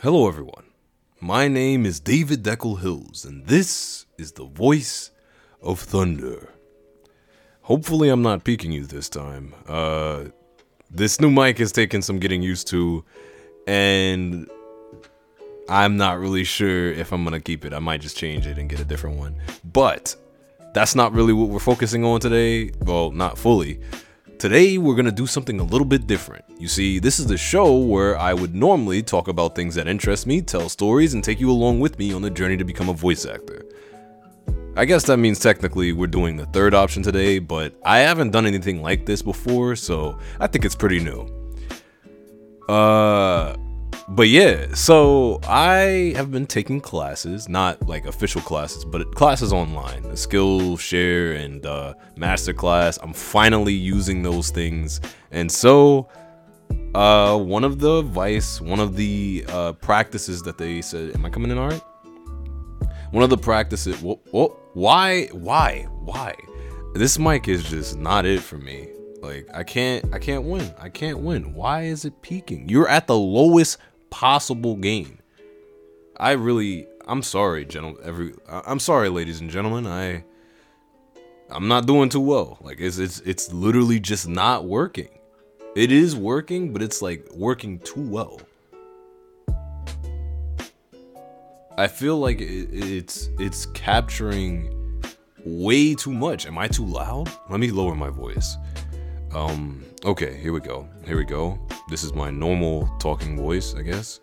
Hello, everyone. My name is David Deckel Hills, and this is the voice of thunder. Hopefully, I'm not peaking you this time. Uh, this new mic has taken some getting used to, and I'm not really sure if I'm gonna keep it. I might just change it and get a different one. But that's not really what we're focusing on today. Well, not fully. Today, we're gonna do something a little bit different. You see, this is the show where I would normally talk about things that interest me, tell stories, and take you along with me on the journey to become a voice actor. I guess that means technically we're doing the third option today, but I haven't done anything like this before, so I think it's pretty new. Uh, but yeah, so I have been taking classes, not like official classes, but classes online, Skillshare and uh, Masterclass. I'm finally using those things, and so uh, one of the advice, one of the uh, practices that they said, "Am I coming in all right?" One of the practices. Wh- wh- why? Why? Why? This mic is just not it for me. Like I can't. I can't win. I can't win. Why is it peaking? You're at the lowest possible gain. I really I'm sorry, gentlemen. Every I'm sorry, ladies and gentlemen. I I'm not doing too well. Like it's it's it's literally just not working. It is working, but it's like working too well. I feel like it, it's it's capturing way too much. Am I too loud? Let me lower my voice. Um okay, here we go. Here we go. This is my normal talking voice, I guess.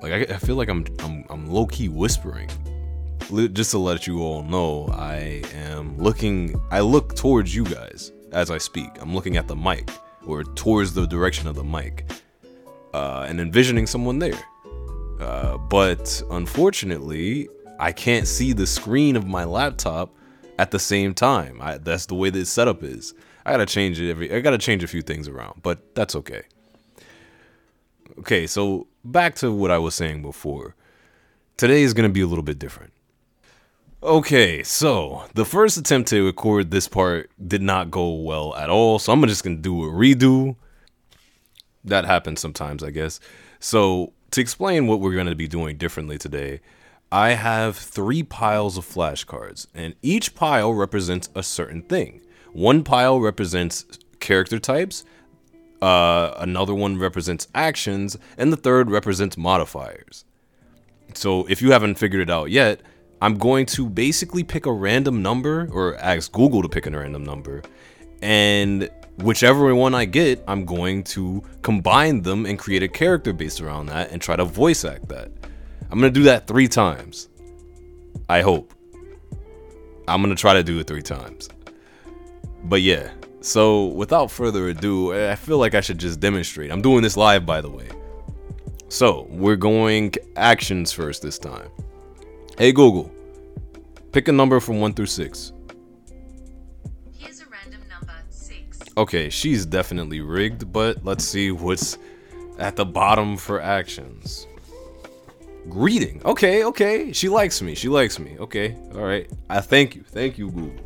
Like I, I feel like I'm I'm I'm low key whispering. Just to let you all know, I am looking. I look towards you guys as I speak. I'm looking at the mic or towards the direction of the mic, uh, and envisioning someone there. Uh, but unfortunately, I can't see the screen of my laptop at the same time. I, that's the way this setup is. I gotta change it every. I gotta change a few things around, but that's okay. Okay, so back to what I was saying before. Today is gonna be a little bit different. Okay, so the first attempt to record this part did not go well at all, so I'm just gonna do a redo. That happens sometimes, I guess. So to explain what we're gonna be doing differently today, I have three piles of flashcards, and each pile represents a certain thing. One pile represents character types, uh, another one represents actions, and the third represents modifiers. So if you haven't figured it out yet, I'm going to basically pick a random number or ask Google to pick a random number, and whichever one I get, I'm going to combine them and create a character based around that and try to voice act that. I'm gonna do that three times. I hope. I'm gonna try to do it three times. But yeah, so without further ado, I feel like I should just demonstrate. I'm doing this live, by the way. So we're going actions first this time. Hey Google, pick a number from 1 through 6. Here's a random number, 6. Okay, she's definitely rigged, but let's see what's at the bottom for actions. Greeting. Okay, okay. She likes me. She likes me. Okay. All right. I thank you. Thank you, Google.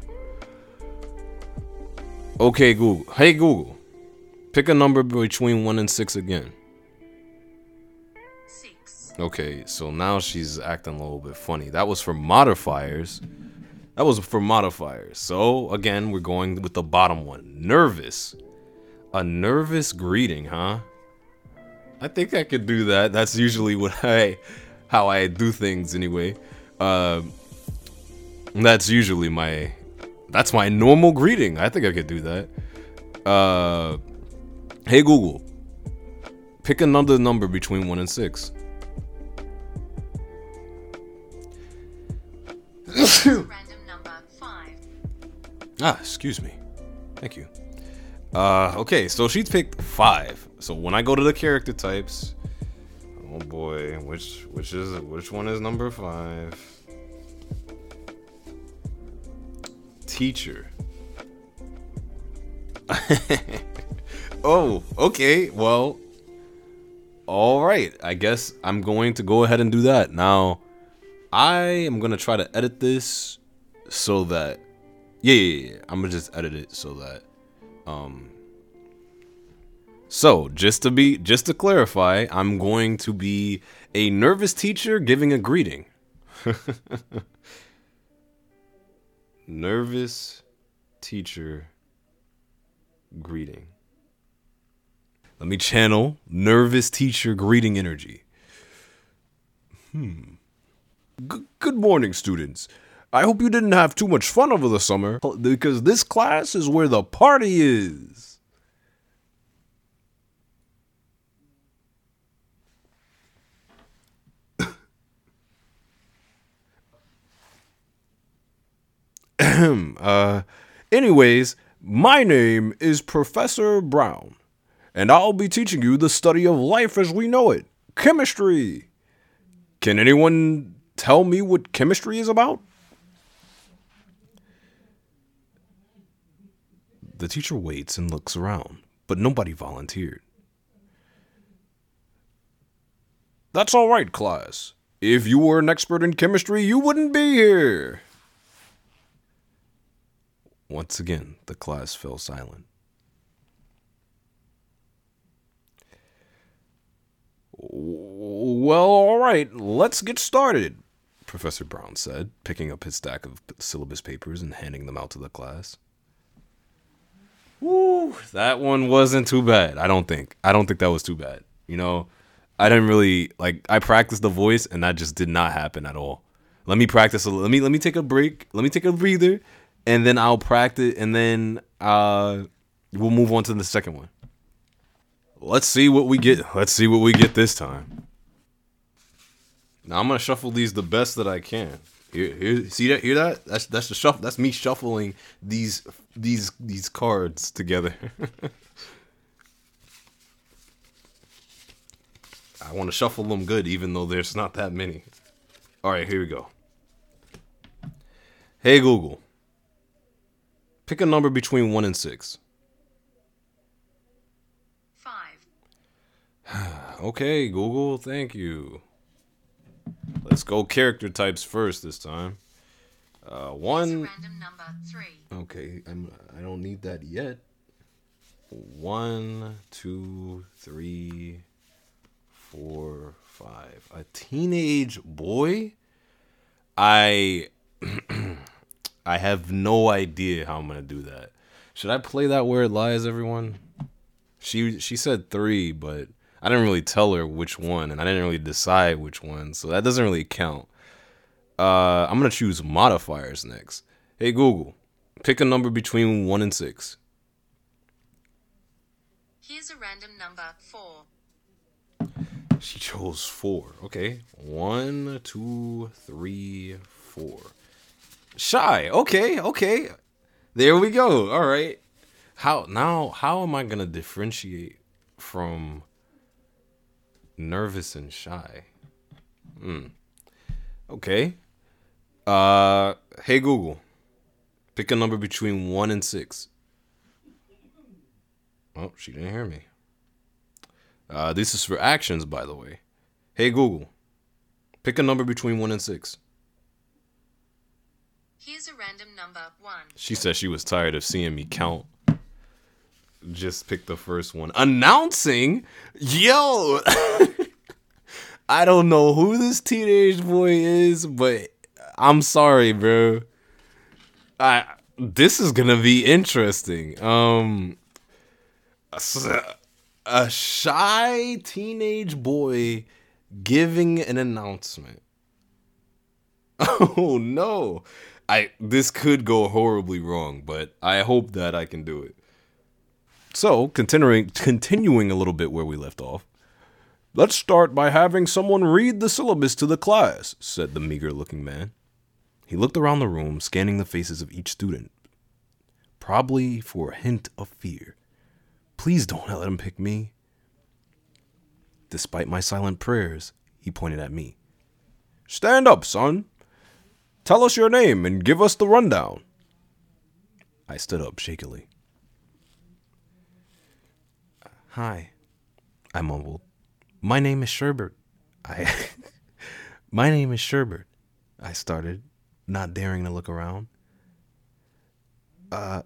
Okay, Google. Hey, Google. Pick a number between 1 and 6 again. 6. Okay, so now she's acting a little bit funny. That was for modifiers. That was for modifiers. So, again, we're going with the bottom one. Nervous. A nervous greeting, huh? I think I could do that. That's usually what I how I do things anyway. Uh, that's usually my that's my normal greeting. I think I could do that. Uh, hey Google, pick another number between one and six. Here's a random number, 5. Ah, excuse me. Thank you. Uh, okay, so she picked five. So when I go to the character types, oh boy, which which is which one is number five? Teacher. oh, okay. Well, all right. I guess I'm going to go ahead and do that now. I am gonna try to edit this so that yeah, yeah, yeah. I'm gonna just edit it so that um So, just to be just to clarify, I'm going to be a nervous teacher giving a greeting. nervous teacher greeting. Let me channel nervous teacher greeting energy. Hmm. G- good morning, students. I hope you didn't have too much fun over the summer because this class is where the party is. uh, anyways, my name is Professor Brown, and I'll be teaching you the study of life as we know it chemistry. Can anyone tell me what chemistry is about? The teacher waits and looks around, but nobody volunteered. That's all right, class. If you were an expert in chemistry, you wouldn't be here. Once again, the class fell silent. Well, all right, let's get started, Professor Brown said, picking up his stack of syllabus papers and handing them out to the class. Woo, that one wasn't too bad. I don't think. I don't think that was too bad. You know, I didn't really like I practiced the voice and that just did not happen at all. Let me practice a let me let me take a break. Let me take a breather and then I'll practice, and then uh, we'll move on to the second one. Let's see what we get. Let's see what we get this time. Now I'm gonna shuffle these the best that I can. Here, here, see that? Hear that? That's that's the shuffle. That's me shuffling these these these cards together. I want to shuffle them good, even though there's not that many. All right, here we go. Hey Google. Pick a number between 1 and 6. 5. Okay, Google, thank you. Let's go character types first this time. Uh, one. random number 3. Okay, I'm. I don't need that yet. One, two, three, four, five. A teenage boy. I. I have no idea how I'm gonna do that. Should I play that where it lies, everyone? She she said three, but I didn't really tell her which one, and I didn't really decide which one, so that doesn't really count. Uh, I'm gonna choose modifiers next. Hey Google, pick a number between one and six. Here's a random number 4. She chose four. Okay, one, two, three, four. Shy. Okay, okay. There we go. All right. How now? How am I gonna differentiate from nervous and shy? Hmm. Okay. Uh. Hey Google. Pick a number between one and six. Oh, she didn't hear me. Uh, this is for actions, by the way. Hey Google. Pick a number between one and six. Here's a random number 1. She said she was tired of seeing me count. Just pick the first one. Announcing? Yo! I don't know who this teenage boy is, but I'm sorry, bro. I this is gonna be interesting. Um a shy teenage boy giving an announcement. Oh no. I this could go horribly wrong, but I hope that I can do it. So, continuing continuing a little bit where we left off. Let's start by having someone read the syllabus to the class, said the meager-looking man. He looked around the room, scanning the faces of each student, probably for a hint of fear. Please don't let him pick me. Despite my silent prayers, he pointed at me. Stand up, son. Tell us your name and give us the rundown. I stood up shakily. Hi, I mumbled. My name is Sherbert. I. My name is Sherbert. I started, not daring to look around. Uh,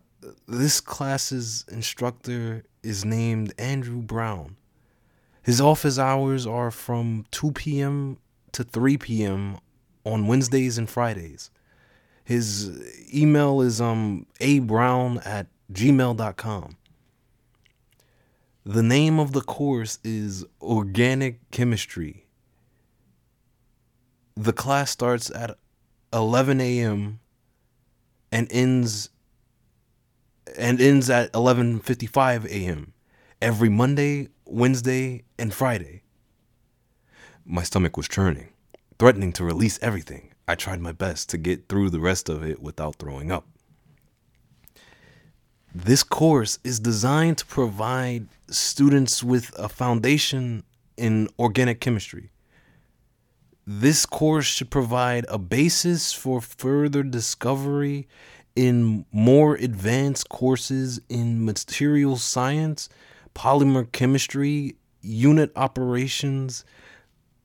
this class's instructor is named Andrew Brown. His office hours are from 2 p.m. to 3 p.m. on Wednesdays and Fridays. His email is um abrown at gmail.com. The name of the course is Organic Chemistry. The class starts at 11 a.m. and ends and ends at 11:55 a.m. every Monday, Wednesday, and Friday. My stomach was churning, threatening to release everything. I tried my best to get through the rest of it without throwing up. This course is designed to provide students with a foundation in organic chemistry. This course should provide a basis for further discovery in more advanced courses in material science, polymer chemistry, unit operations,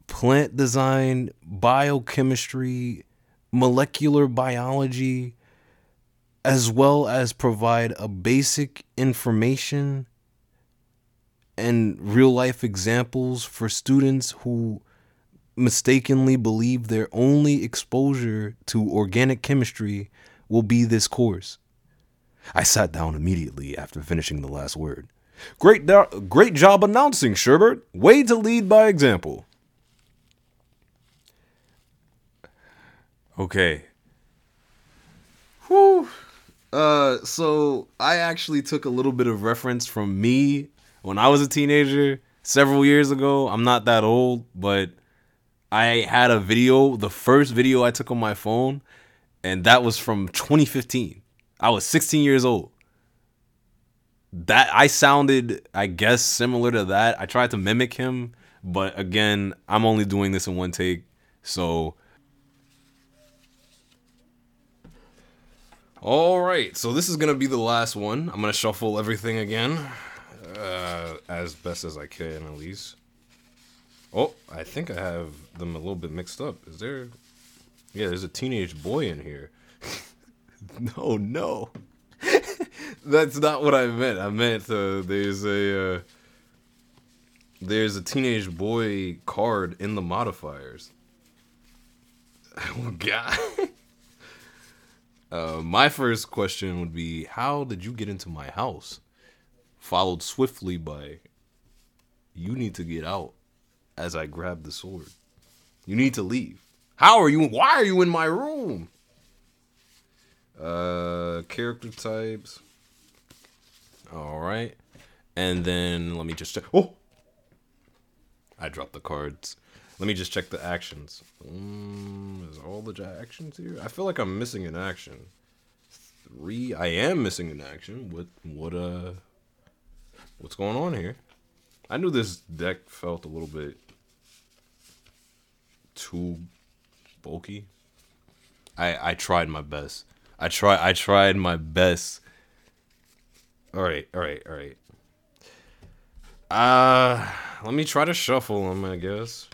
plant design, biochemistry, molecular biology, as well as provide a basic information and real life examples for students who mistakenly believe their only exposure to organic chemistry will be this course. I sat down immediately after finishing the last word. Great, do- great job announcing, Sherbert. Way to lead by example. Okay. Whew. Uh, so I actually took a little bit of reference from me when I was a teenager several years ago. I'm not that old, but I had a video, the first video I took on my phone, and that was from 2015. I was 16 years old. That I sounded, I guess, similar to that. I tried to mimic him, but again, I'm only doing this in one take. So All right, so this is gonna be the last one. I'm gonna shuffle everything again, uh, as best as I can, at least. Oh, I think I have them a little bit mixed up. Is there? Yeah, there's a teenage boy in here. no, no, that's not what I meant. I meant uh, there's a uh, there's a teenage boy card in the modifiers. Oh God. Uh, my first question would be How did you get into my house? Followed swiftly by You need to get out as I grab the sword. You need to leave. How are you? Why are you in my room? Uh, character types. All right. And then let me just check. Oh! I dropped the cards. Let me just check the actions. Mm, is all the actions here? I feel like I'm missing an action. Three. I am missing an action. What? What? Uh. What's going on here? I knew this deck felt a little bit too bulky. I I tried my best. I try. I tried my best. All right. All right. All right. Uh, let me try to shuffle them. I guess.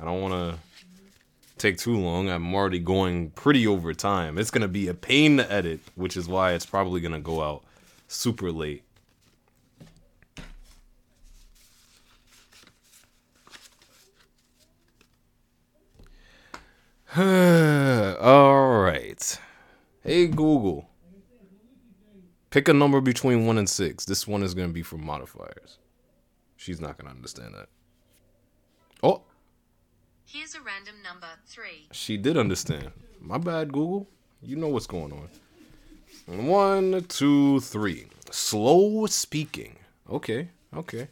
I don't want to take too long. I'm already going pretty over time. It's going to be a pain to edit, which is why it's probably going to go out super late. All right. Hey Google. Pick a number between 1 and 6. This one is going to be for modifiers. She's not going to understand that. Oh, Here's a random number 3. She did understand. My bad, Google. You know what's going on. One, two, three. Slow speaking. Okay, okay.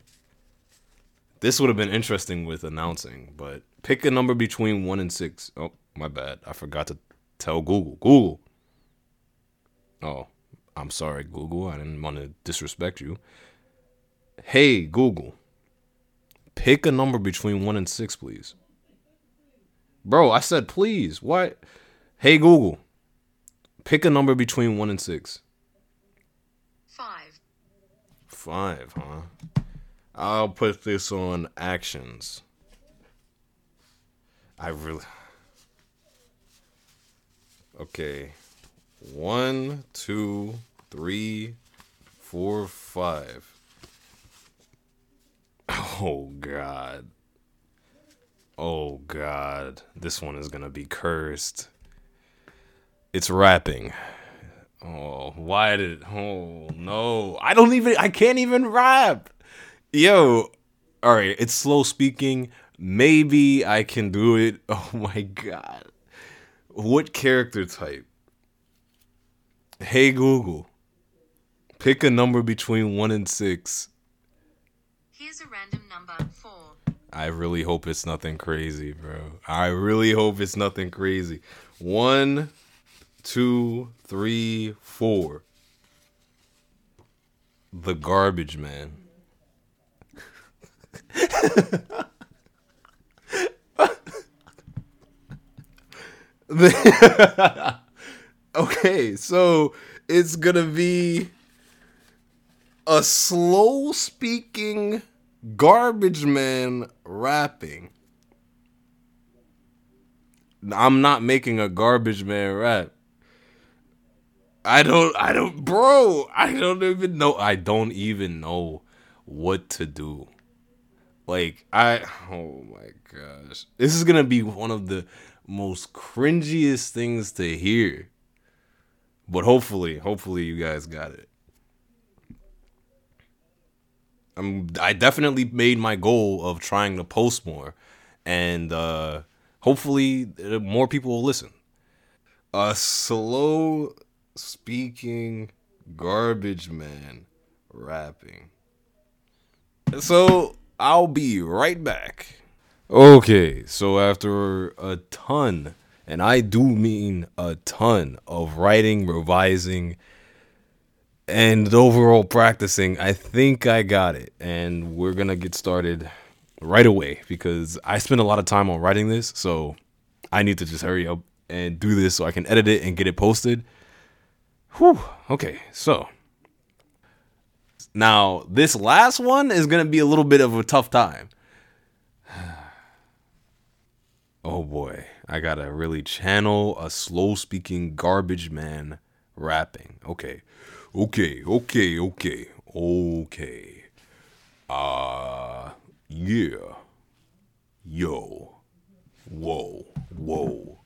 This would have been interesting with announcing, but pick a number between one and six. Oh, my bad. I forgot to tell Google. Google. Oh, I'm sorry, Google. I didn't want to disrespect you. Hey, Google. Pick a number between one and six, please. Bro, I said please. What? Hey Google. Pick a number between one and six. 5. Five, huh? I'll put this on actions. I really. Okay. One, two, three, four, five. Oh god. Oh god. This one is gonna be cursed. It's rapping. Oh, why did it oh no. I don't even I can't even rap. Yo. Alright, it's slow speaking. Maybe I can do it. Oh my god. What character type? Hey Google. Pick a number between one and six. Here's a random number 4. I really hope it's nothing crazy, bro. I really hope it's nothing crazy. One, two, three, four. The garbage man. okay, so it's gonna be a slow speaking garbage man rapping. I'm not making a garbage man rap. I don't I don't bro, I don't even know I don't even know what to do. Like I oh my gosh. This is going to be one of the most cringiest things to hear. But hopefully, hopefully you guys got it. I'm I definitely made my goal of trying to post more and uh hopefully uh, more people will listen. A slow speaking garbage man rapping. So I'll be right back. Okay, so after a ton, and I do mean a ton of writing, revising, and overall practicing, I think I got it. And we're gonna get started right away because I spent a lot of time on writing this, so I need to just hurry up and do this so I can edit it and get it posted. Whew. Okay, so now this last one is gonna be a little bit of a tough time. Oh boy, I gotta really channel a slow speaking garbage man rapping. Okay, okay, okay, okay, okay. Uh, yeah. Yo. Whoa, whoa.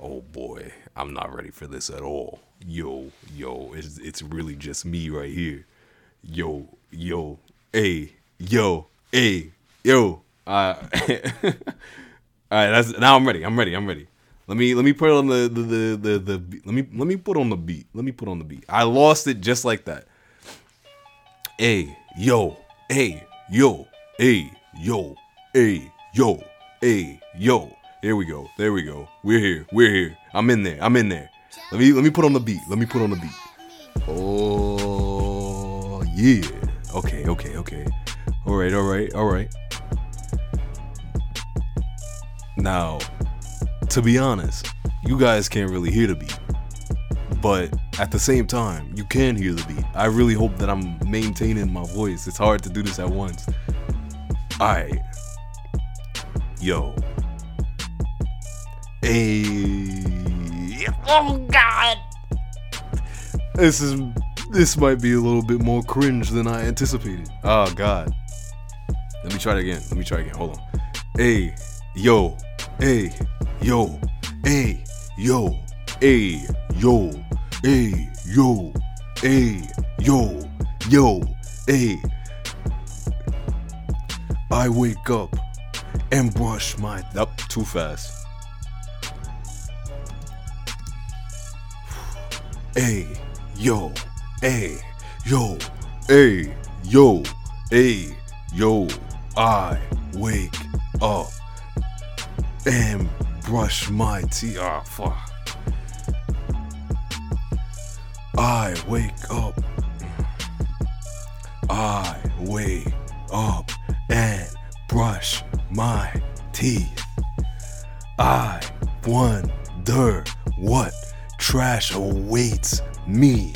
Oh boy, I'm not ready for this at all. Yo, yo, it's, it's really just me right here. Yo, yo, hey, yo, hey, yo. Uh, All right, that's now I'm ready. I'm ready. I'm ready. Let me let me put on the the the the, the let me let me put on the beat. Let me put on the beat. I lost it just like that. Hey, yo, hey, yo, hey, yo, hey, yo, hey, yo. Here we go. There we go. We're here. We're here. I'm in there. I'm in there. Let me let me put on the beat. Let me put on the beat. Oh yeah. Okay, okay, okay. All right, all right, all right. Now, to be honest, you guys can't really hear the beat. But at the same time, you can hear the beat. I really hope that I'm maintaining my voice. It's hard to do this at once. Alright. Yo. Hey. Oh god. This is this might be a little bit more cringe than I anticipated. Oh god. Let me try it again. Let me try it again. Hold on. Hey, yo, hey, yo, hey, yo, hey, yo, hey, yo, hey, yo, yo, hey. I wake up and brush my up too fast. Hey, yo, hey, yo, hey, yo, hey, yo. I wake up and brush my teeth. Ah, fuck. I wake up. I wake up and brush my teeth. I wonder what trash awaits me.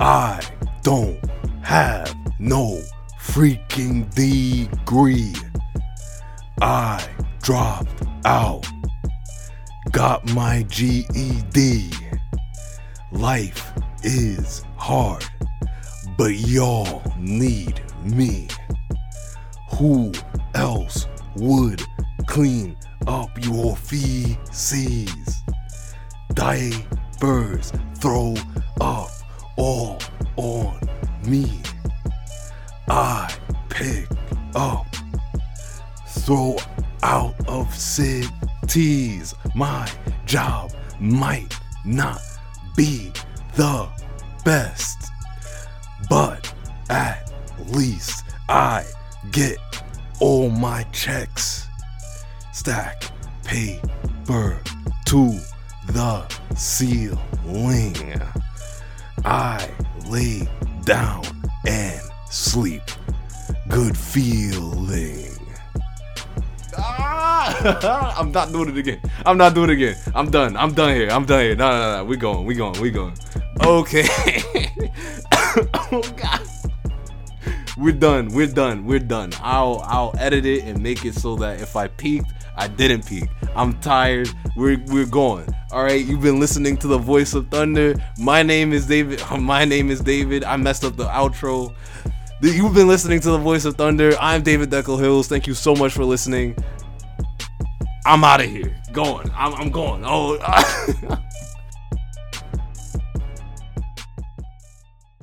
I don't have no freaking degree. I dropped out, got my GED. Life is hard. but y'all need me. Who else would clean up your feces? Diapers throw up all on me. I pick up, throw out of cities. My job might not be the best, but at least I get all my checks. Stack paper to the ceiling. I lay down and sleep. Good feeling. I'm not doing it again. I'm not doing it again. I'm done. I'm done here. I'm done here. No, no, no. no. We going. We going. We going. Okay. oh God. We're done. We're done. We're done. I'll I'll edit it and make it so that if I peaked, I didn't peak. I'm tired. We're we're going. All right. You've been listening to the voice of thunder. My name is David. My name is David. I messed up the outro. You've been listening to the voice of thunder. I'm David Deckel Hills. Thank you so much for listening. I'm out of here. Going. I'm, I'm going. Oh.